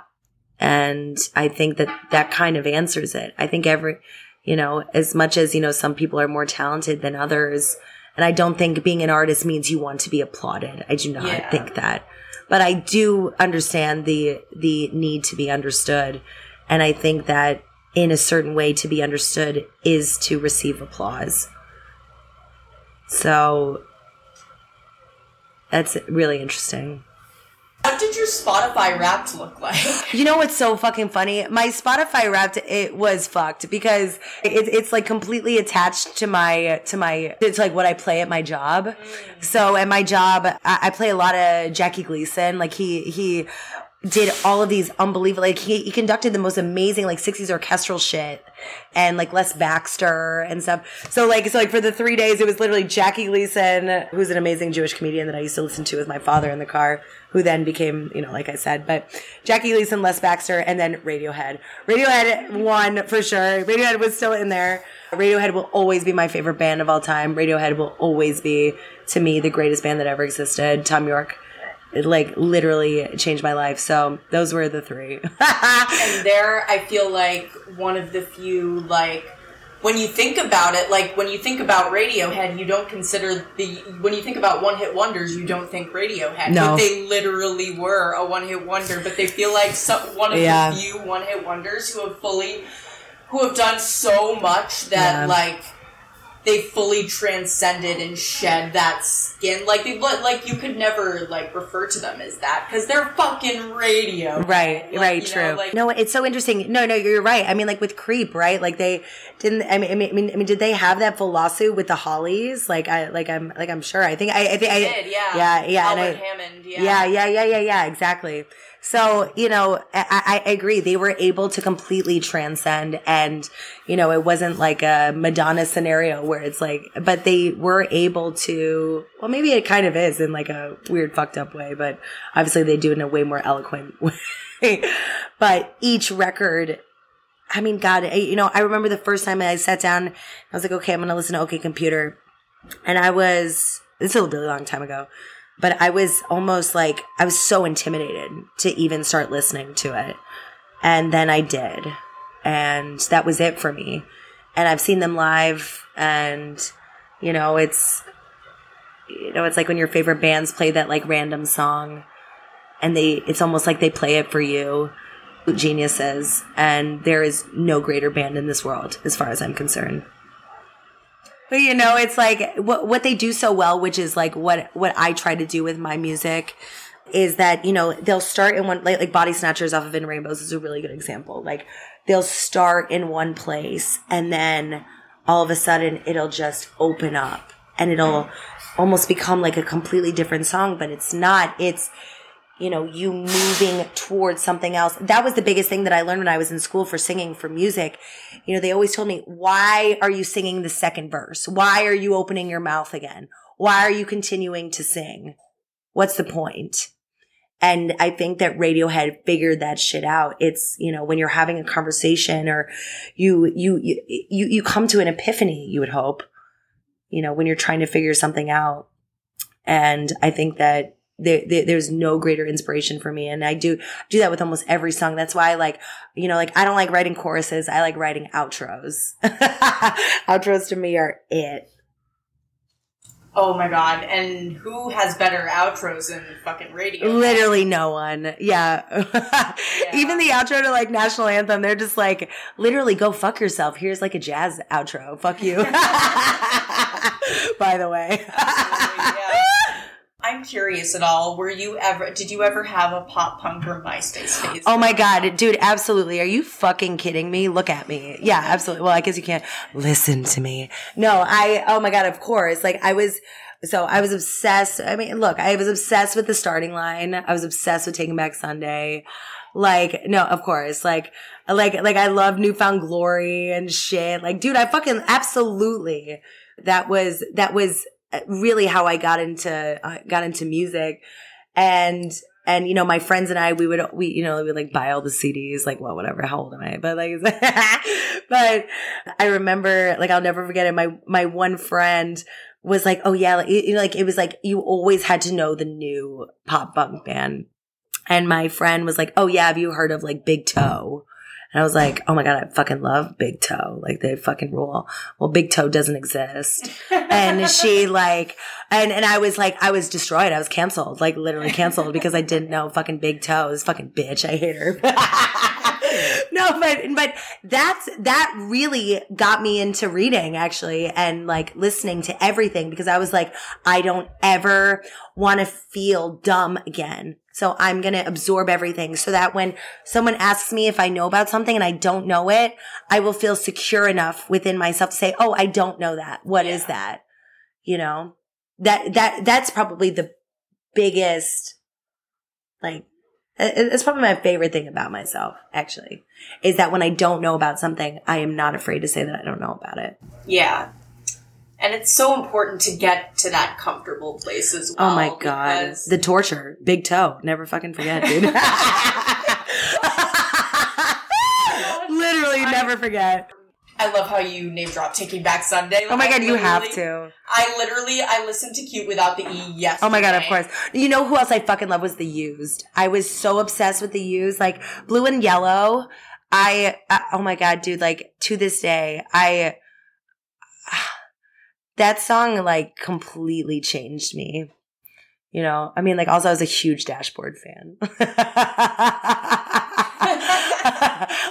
And I think that that kind of answers it. I think every, you know, as much as, you know, some people are more talented than others. And I don't think being an artist means you want to be applauded. I do not Yeah. think that. But I do understand the, the need to be understood. And I think that in a certain way to be understood is to receive applause. So that's really interesting. What did your Spotify Wrapped look like? You know what's so fucking funny? My Spotify Wrapped it was fucked because it, it's like completely attached to my to my it's like what I play at my job. Mm. So at my job, I, I play a lot of Jackie Gleason. Like he he did all of these unbelievable like he, he conducted the most amazing like 60s orchestral shit and like Les Baxter and stuff. So like so like for the three days it was literally Jackie Gleason, who's an amazing Jewish comedian that I used to listen to with my father in the car, who then became, you know, like I said, but Jackie Gleason, Les Baxter, and then Radiohead. Radiohead won for sure. Radiohead was still in there. Radiohead will always be my favorite band of all time. Radiohead will always be to me the greatest band that ever existed. Thom Yorke. It like literally changed my life. So those were the three. and there I feel like one of the few like when you think about it, like when you think about Radiohead, you don't consider the when you think about one hit wonders, you don't think Radiohead. No. But they literally were a one hit wonder, but they feel like some, one of Yeah. the few one hit wonders who have fully who have done so much that Yeah. like they fully transcended and shed that skin. Like they like you could never like refer to them as that because they're fucking radio. Right, Like, right, true. know, like- no, it's so interesting. No, no, you're right. I mean, like with Creep, right? Like they didn't. I mean, I mean, I mean, I mean, did they have that full lawsuit with the Hollies? Like I, like I'm, like I'm sure. I think I, I think I did, yeah, yeah, yeah, and I- Hammond, yeah, yeah, yeah, yeah, yeah, yeah, exactly. So, you know, I, I agree. They were able to completely transcend and, you know, it wasn't like a Madonna scenario where it's like, but they were able to, well, maybe it kind of is in like a weird fucked up way, but obviously they do it in a way more eloquent way. but each record, I mean, God, I- you know, I remember the first time I sat down, I was like, okay, I'm going to listen to OK Computer. And I was, this is a really long time ago but I was almost like I was so intimidated to even start listening to it. And then I did. And that was it for me. And I've seen them live and you know, it's you know, it's like when your favorite bands play that like random song and they it's almost like they play it for you. Geniuses and there is no greater band in this world as far as I'm concerned. But you know, it's like what what they do so well, which is like what what I try to do with my music, is that you know they'll start in one like like Body Snatchers off of In Rainbows is a really good example. Like they'll start in one place and then all of a sudden it'll just open up and it'll almost become like a completely different song, but it's not. It's you know, you moving towards something else. That was the biggest thing that I learned when I was in school for singing for music. You know, they always told me, why are you singing the second verse? Why are you opening your mouth again? Why are you continuing to sing? What's the point? And I think that Radiohead figured that shit out. It's, you know, when you're having a conversation or you, you, you, you, you come to an epiphany, you would hope, you know, when you're trying to figure something out. And I think that there, there, there's no greater inspiration for me. And I do do that with almost every song. That's why I like, you know, like I don't like writing choruses. I like writing outros. outros to me are it. Oh my god! And who has better outros than fucking radio? Literally no one. Yeah. Even the outro to like national anthem, they're just like, literally go fuck yourself. Here's like a jazz outro. Fuck you. By the way. I'm curious at all. Were you ever? Did you ever have a pop punk or MySpace phase? Oh my god, dude, absolutely. Are you fucking kidding me? Look at me. Yeah, absolutely. Well, I guess you can't listen to me. No, I oh my god, of course. Like I was so I was obsessed. I mean, look, I was obsessed with the starting line. I was obsessed with Taking Back Sunday. Like, no, of course. Like, like, like I love New Found Glory and shit. Like, dude, I fucking absolutely. That was, that was really how I got into, uh, got into music. And, and, you know, my friends and I, we would, we, you know, we would like buy all the CDs, like, well, whatever, how old am I? But like, but I remember, like, I'll never forget it. My, my one friend was like, oh yeah, like, you know, like, it was like, you always had to know the new pop punk band. And my friend was like, oh yeah, have you heard of like Big Toe? And I was like, oh my God, I fucking love Big Toe. Like they fucking rule. Well, Big Toe doesn't exist. and she like, and, and I was like, I was destroyed. I was canceled, like literally canceled because I didn't know fucking Big Toe. This fucking bitch. I hate her. no, but, but that's, that really got me into reading actually and like listening to everything because I was like, I don't ever want to feel dumb again. So I'm going to absorb everything so that when someone asks me if I know about something and I don't know it, I will feel secure enough within myself to say, Oh, I don't know that. What is Yeah. that? You know, that, that, that's probably the biggest, like, it's probably my favorite thing about myself, actually, is that when I don't know about something, I am not afraid to say that I don't know about it. Yeah. And it's so important to get to that comfortable place as well. Oh my god, because- the torture, big toe, never fucking forget, dude. Literally, never forget. I love how you name drop Taking Back Sunday. Oh my god, you have to. I literally I listened to Cute without the E yesterday. Oh my god, of course. You know who else I fucking love was the used. I was so obsessed with the used, like blue and yellow. I, I oh my god, dude, like to this day, I that song like completely changed me. You know, I mean, like also I was a huge dashboard fan.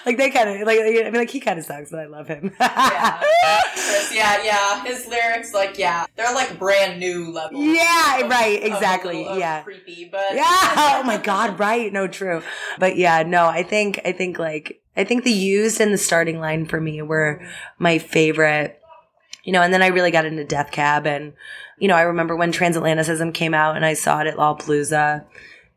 like they kind of like I mean like he kind of sucks, but I love him. yeah. Chris, yeah, yeah. His lyrics, like, yeah, they're like brand new level. Yeah, of- right, of- exactly, of yeah. creepy, but yeah. Oh my god, right? No, true. But yeah, no, I think I think like I think the used and the starting line for me were my favorite. You know, and then I really got into Death Cab and you know, I remember when Transatlanticism came out and I saw it at Lollapalooza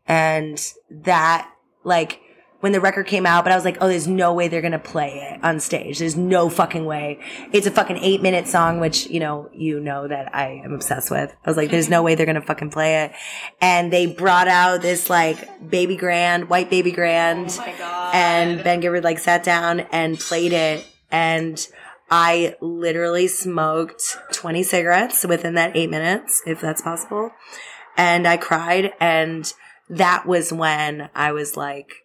and that like when the record came out, but I was like, oh, there's no way they're gonna play it on stage. There's no fucking way. It's a fucking eight minute song, which, you know, you know that I am obsessed with. I was like, there's no way they're gonna fucking play it. And they brought out this like baby grand, white baby grand. Oh my god. and Ben Gibbard like sat down and played it and I literally smoked 20 cigarettes within that eight minutes, if that's possible. And I cried. And that was when I was like,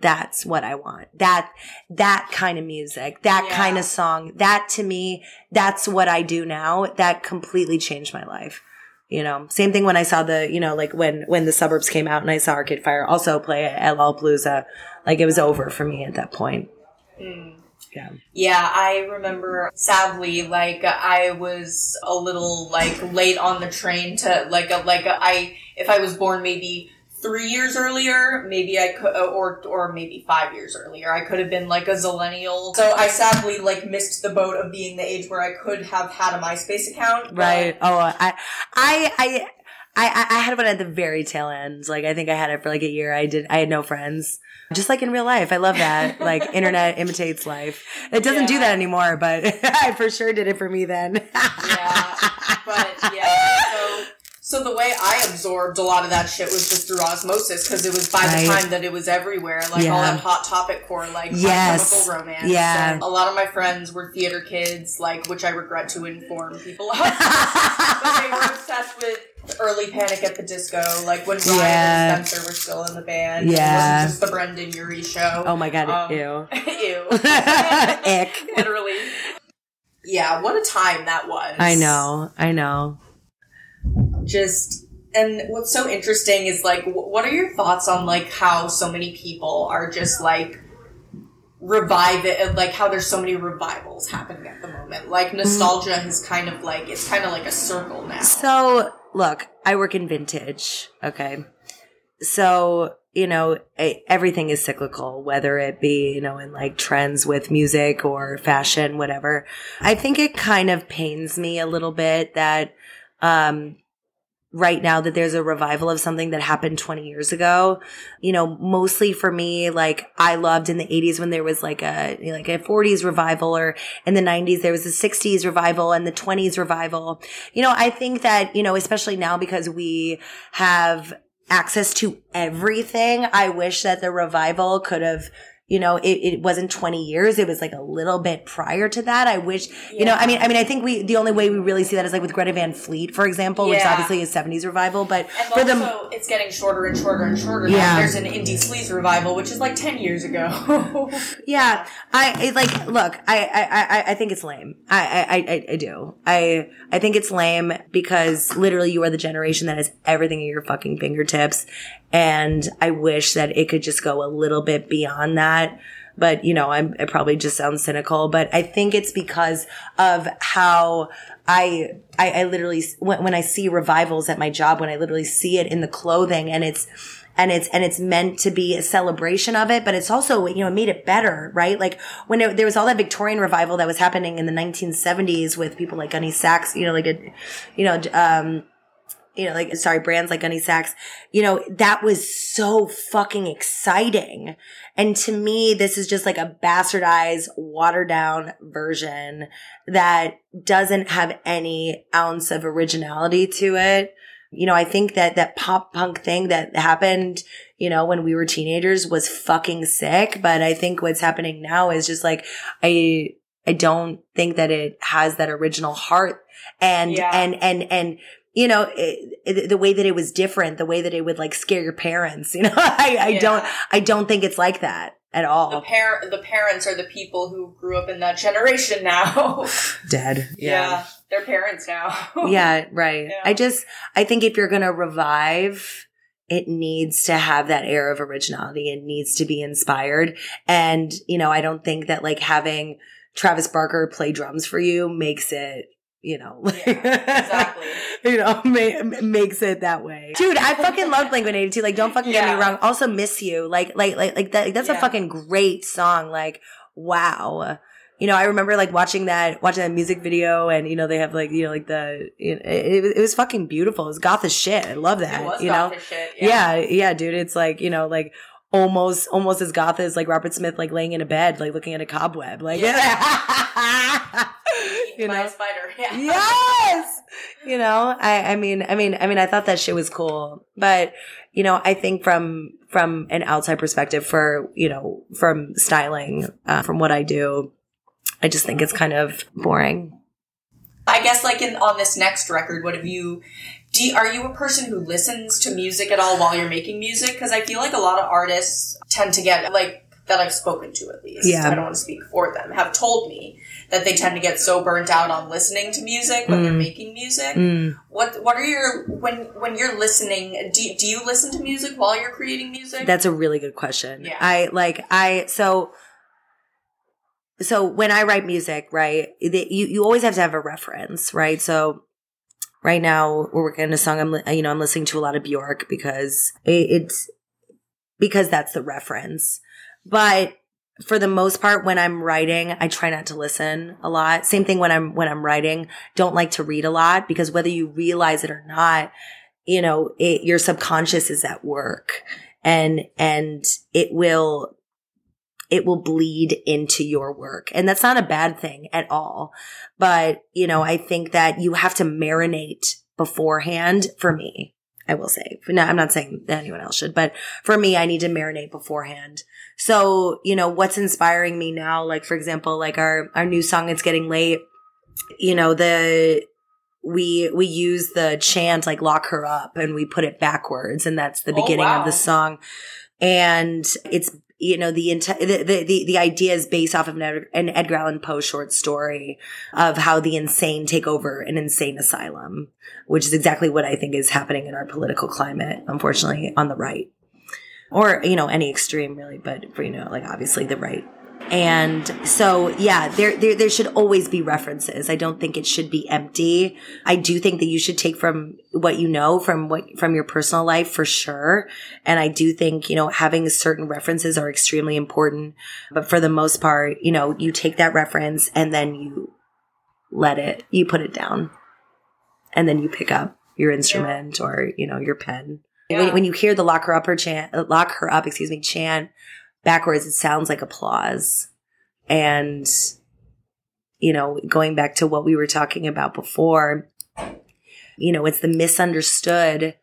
that's what I want. That, that kind of music, that Yeah. kind of song, that to me, that's what I do now. That completely changed my life. You know, same thing when I saw the, you know, like when, when the suburbs came out and I saw Arcade Fire also play at Lollapalooza. Like it was over for me at that point. Mm. Yeah. Yeah, I remember sadly, like I was a little like late on the train to like a, like a, I if I was born maybe three years earlier, maybe I could uh, or or maybe five years earlier, I could have been like a zillennial. So I sadly like missed the boat of being the age where I could have had a MySpace account. Right. Oh, I, I, I, I, I had one at the very tail end. Like, I think I had it for like a year. I did, I had no friends. Just like in real life. I love that. Like, internet imitates life. It doesn't do that anymore, but I for sure did it for me then. yeah, but yeah. So, so the way I absorbed a lot of that shit was just through osmosis because it was by Right. the time that it was everywhere, like all that hot topic core, like Yes. chemical romance. Yeah. And a lot of my friends were theater kids, like which I regret to inform people of. but they were obsessed with early Panic at the Disco, like when Ryan Yeah. and Spencer were still in the band. Yeah. It wasn't just the Brendon Urie show. oh my God. Um, ew. Ew. Ick. Literally. Yeah, what a time that was. I know. I know. Just and what's so interesting is like what are your thoughts on like how so many people are just like revive it like how there's so many revivals happening at the moment like nostalgia has kind of like it's kind of like a circle now So, look, I work in vintage. Okay. So, you know, everything is cyclical, whether it be, you know, in like trends with music or fashion, whatever. I think it kind of pains me a little bit that, um, right now that there's a revival of something that happened 20 years ago. You know, mostly for me, like I loved in the 80s when there was like a like a 40s revival or in the 90s there was a 60s revival and the 20s revival. You know, I think that, you know, especially now because we have access to everything, I wish that the revival could have you know, it, it wasn't 20 years. It was like a little bit prior to that. I wish, you know, I mean, I mean, I think we, the only way we really see that is like with Greta Van Fleet, for example, which obviously is 70s revival, but and for the, also it's getting shorter and shorter and shorter Yeah. there's an indie sleaze revival which is like 10 years ago Yeah, I it, like look. I I I I think it's lame. I I I, I do. I I think it's lame because literally you are the generation that has everything at your fucking fingertips, and I wish that it could just go a little bit beyond that. But you know, I'm, it probably just sounds cynical, but I think it's because of how I, I, I literally, when, when I see revivals at my job, when I literally see it in the clothing and it's, and it's, and it's meant to be a celebration of it, but it's also, you know, it made it better, right? Like when it, there was all that Victorian revival that was happening in the 1970s with people like Gunne Sax you know, like a, you know, um, you know, like, sorry, brands like Gunne Sax, you know, that was so fucking exciting. And to me, this is just like a bastardized, watered down version that doesn't have any ounce of originality to it. You know, I think that that pop punk thing that happened, you know, when we were teenagers was fucking sick. But I think what's happening now is just like, I, I don't think that it has that original heart and, Yeah. and, and, and, you know, it, it- the way that it was different, the way that it would like scare your parents, you know, I, I Yeah. don't, I don't think it's like that at the all. par- the parents are the people who grew up in that generation now Dead. yeah they're parents now yeah, right. Yeah. I just, I think if you're going to revive it needs to have that air of originality. It needs to be inspired. And, you know, I don't think that like having Travis Barker play drums for you makes it you know, Yeah, exactly. you know, ma- makes it that way. Dude, I fucking love Blink 182. Like, don't fucking get me wrong. Also, miss you. Like, like, like, like that. That's a fucking great song. Like, wow. You know, I remember like watching that, watching that music video, and you know, they have like, you know, like the, you know, it, it was fucking beautiful. It was goth as shit. I love that. It was you know, goth as shit. yeah. yeah, dude. It's like you know, like almost, almost as goth as like Robert Smith, like laying in a bed, like looking at a cobweb, like, yeah. you know. a spider. Yeah. yes you know i i mean i mean i mean i thought that shit was cool but you know i think from from an outside perspective for you know from styling uh, from what i do i just think it's kind of boring I guess like in on this next record, what have you? Do you, are you a person who listens to music at all while you're making music? Because I feel like a lot of artists tend to get like that I've spoken to at least. Yeah. I don't want to speak for them. Have told me that they tend to get so burnt out on listening to music when they're Mm. making music. Mm. What What are your when when you're listening? Do you, do you listen to music while you're creating music? that's a really good question Yeah. i like i so so when i write music right the, you, you always have to have a reference right so right now we're working on a song i'm you know i'm listening to a lot of bjork because it, it's because that's the reference. But for the most part when i'm writing i try not to listen a lot. Same thing when i'm when i'm writing. Don't like to read a lot because whether you realize it or not you know it, your subconscious is at work. And and it will it will bleed into your work. And that's not a bad thing at all. But you know i think that you have to marinate beforehand for me i will say. No i'm not saying that anyone else should but for me i need to marinate beforehand. So you know what's inspiring me now like for example like our our new song it's getting late you know the we we use the chant like lock her up and we put it backwards and that's the Oh, beginning wow. of the song. And it's you know the, the the the idea is based off of an Ed- an Edgar Allan Poe short story of how the insane take over an insane asylum, which is exactly what I think is happening in our political climate, unfortunately, on the right, or you know any extreme really, but you know like obviously the right. And so, yeah, there, there, there should always be references. I don't think it should be empty. I do think that you should take from what you know from what, from your personal life for sure. And I do think, you know, having certain references are extremely important. But for the most part, you know, you take that reference and then you let it, you put it down and then you pick up your instrument or, you know, your pen. Yeah. When, when you hear the lock her up or chant, lock her up, excuse me, chant backwards, it sounds like applause. And, you know, going back to what we were talking about before, you know, it's the misunderstood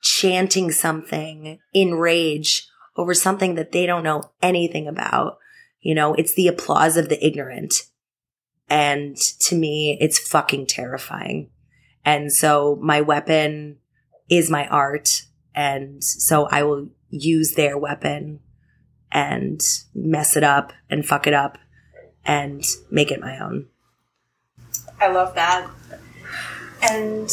chanting something in rage over something that they don't know anything about. You know, it's the applause of the ignorant. And to me, it's fucking terrifying. And so my weapon is my art. And so I will use their weapon and mess it up and fuck it up and make it my own. I love that. And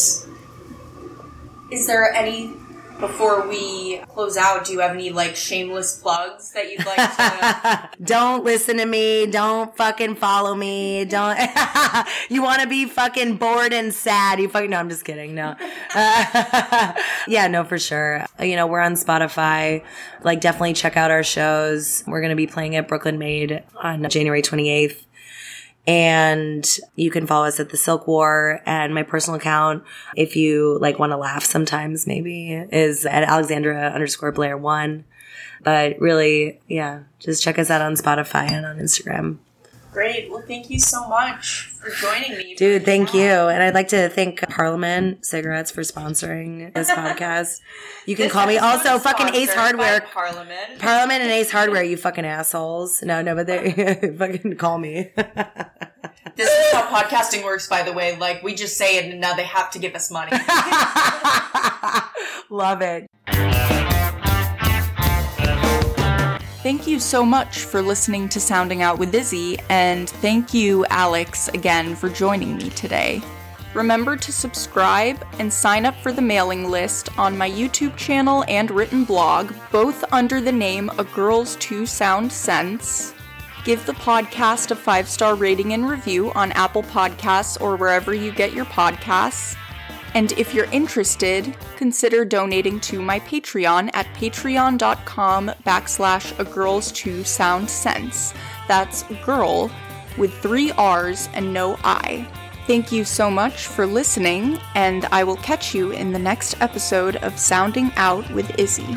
is there any before we close out? Do you have any like shameless plugs that you'd like to? don't listen to me. Don't fucking follow me. Don't. you want to be fucking bored and sad? You fucking. No, I'm just kidding. No. Yeah, no, for sure. You know, we're on Spotify. Like, definitely check out our shows. We're gonna be playing at Brooklyn Made on January 28th. And you can follow us at the Silk War and my personal account. If you like want to laugh sometimes, maybe is at Alexandra underscore Blair one. But really, yeah, just check us out on Spotify and on Instagram. Great. Well, thank you so much for joining me, Dude, thank you. And I'd like to thank Parliament Cigarettes for sponsoring this podcast. You can call me also fucking Ace Hardware. Parliament. Parliament and Ace Hardware, you fucking assholes. No, no, but they fucking call me. This is how podcasting works, by the way. Like we just say it, and now they have to give us money. Love it. Thank you so much for listening to Sounding Out with Izzy, and thank you, Alex, again for joining me today. Remember to subscribe and sign up for the mailing list on my YouTube channel and written blog, both under the name A Grrrl's Two Sound Cents. Give the podcast a five star rating and review on Apple Podcasts or wherever you get your podcasts. And if you're interested, consider donating to my Patreon at patreon.com backslash a grrrls two sound cents. That's girl with three R's and no I. Thank you so much for listening, and I will catch you in the next episode of Sounding Out with Izzy.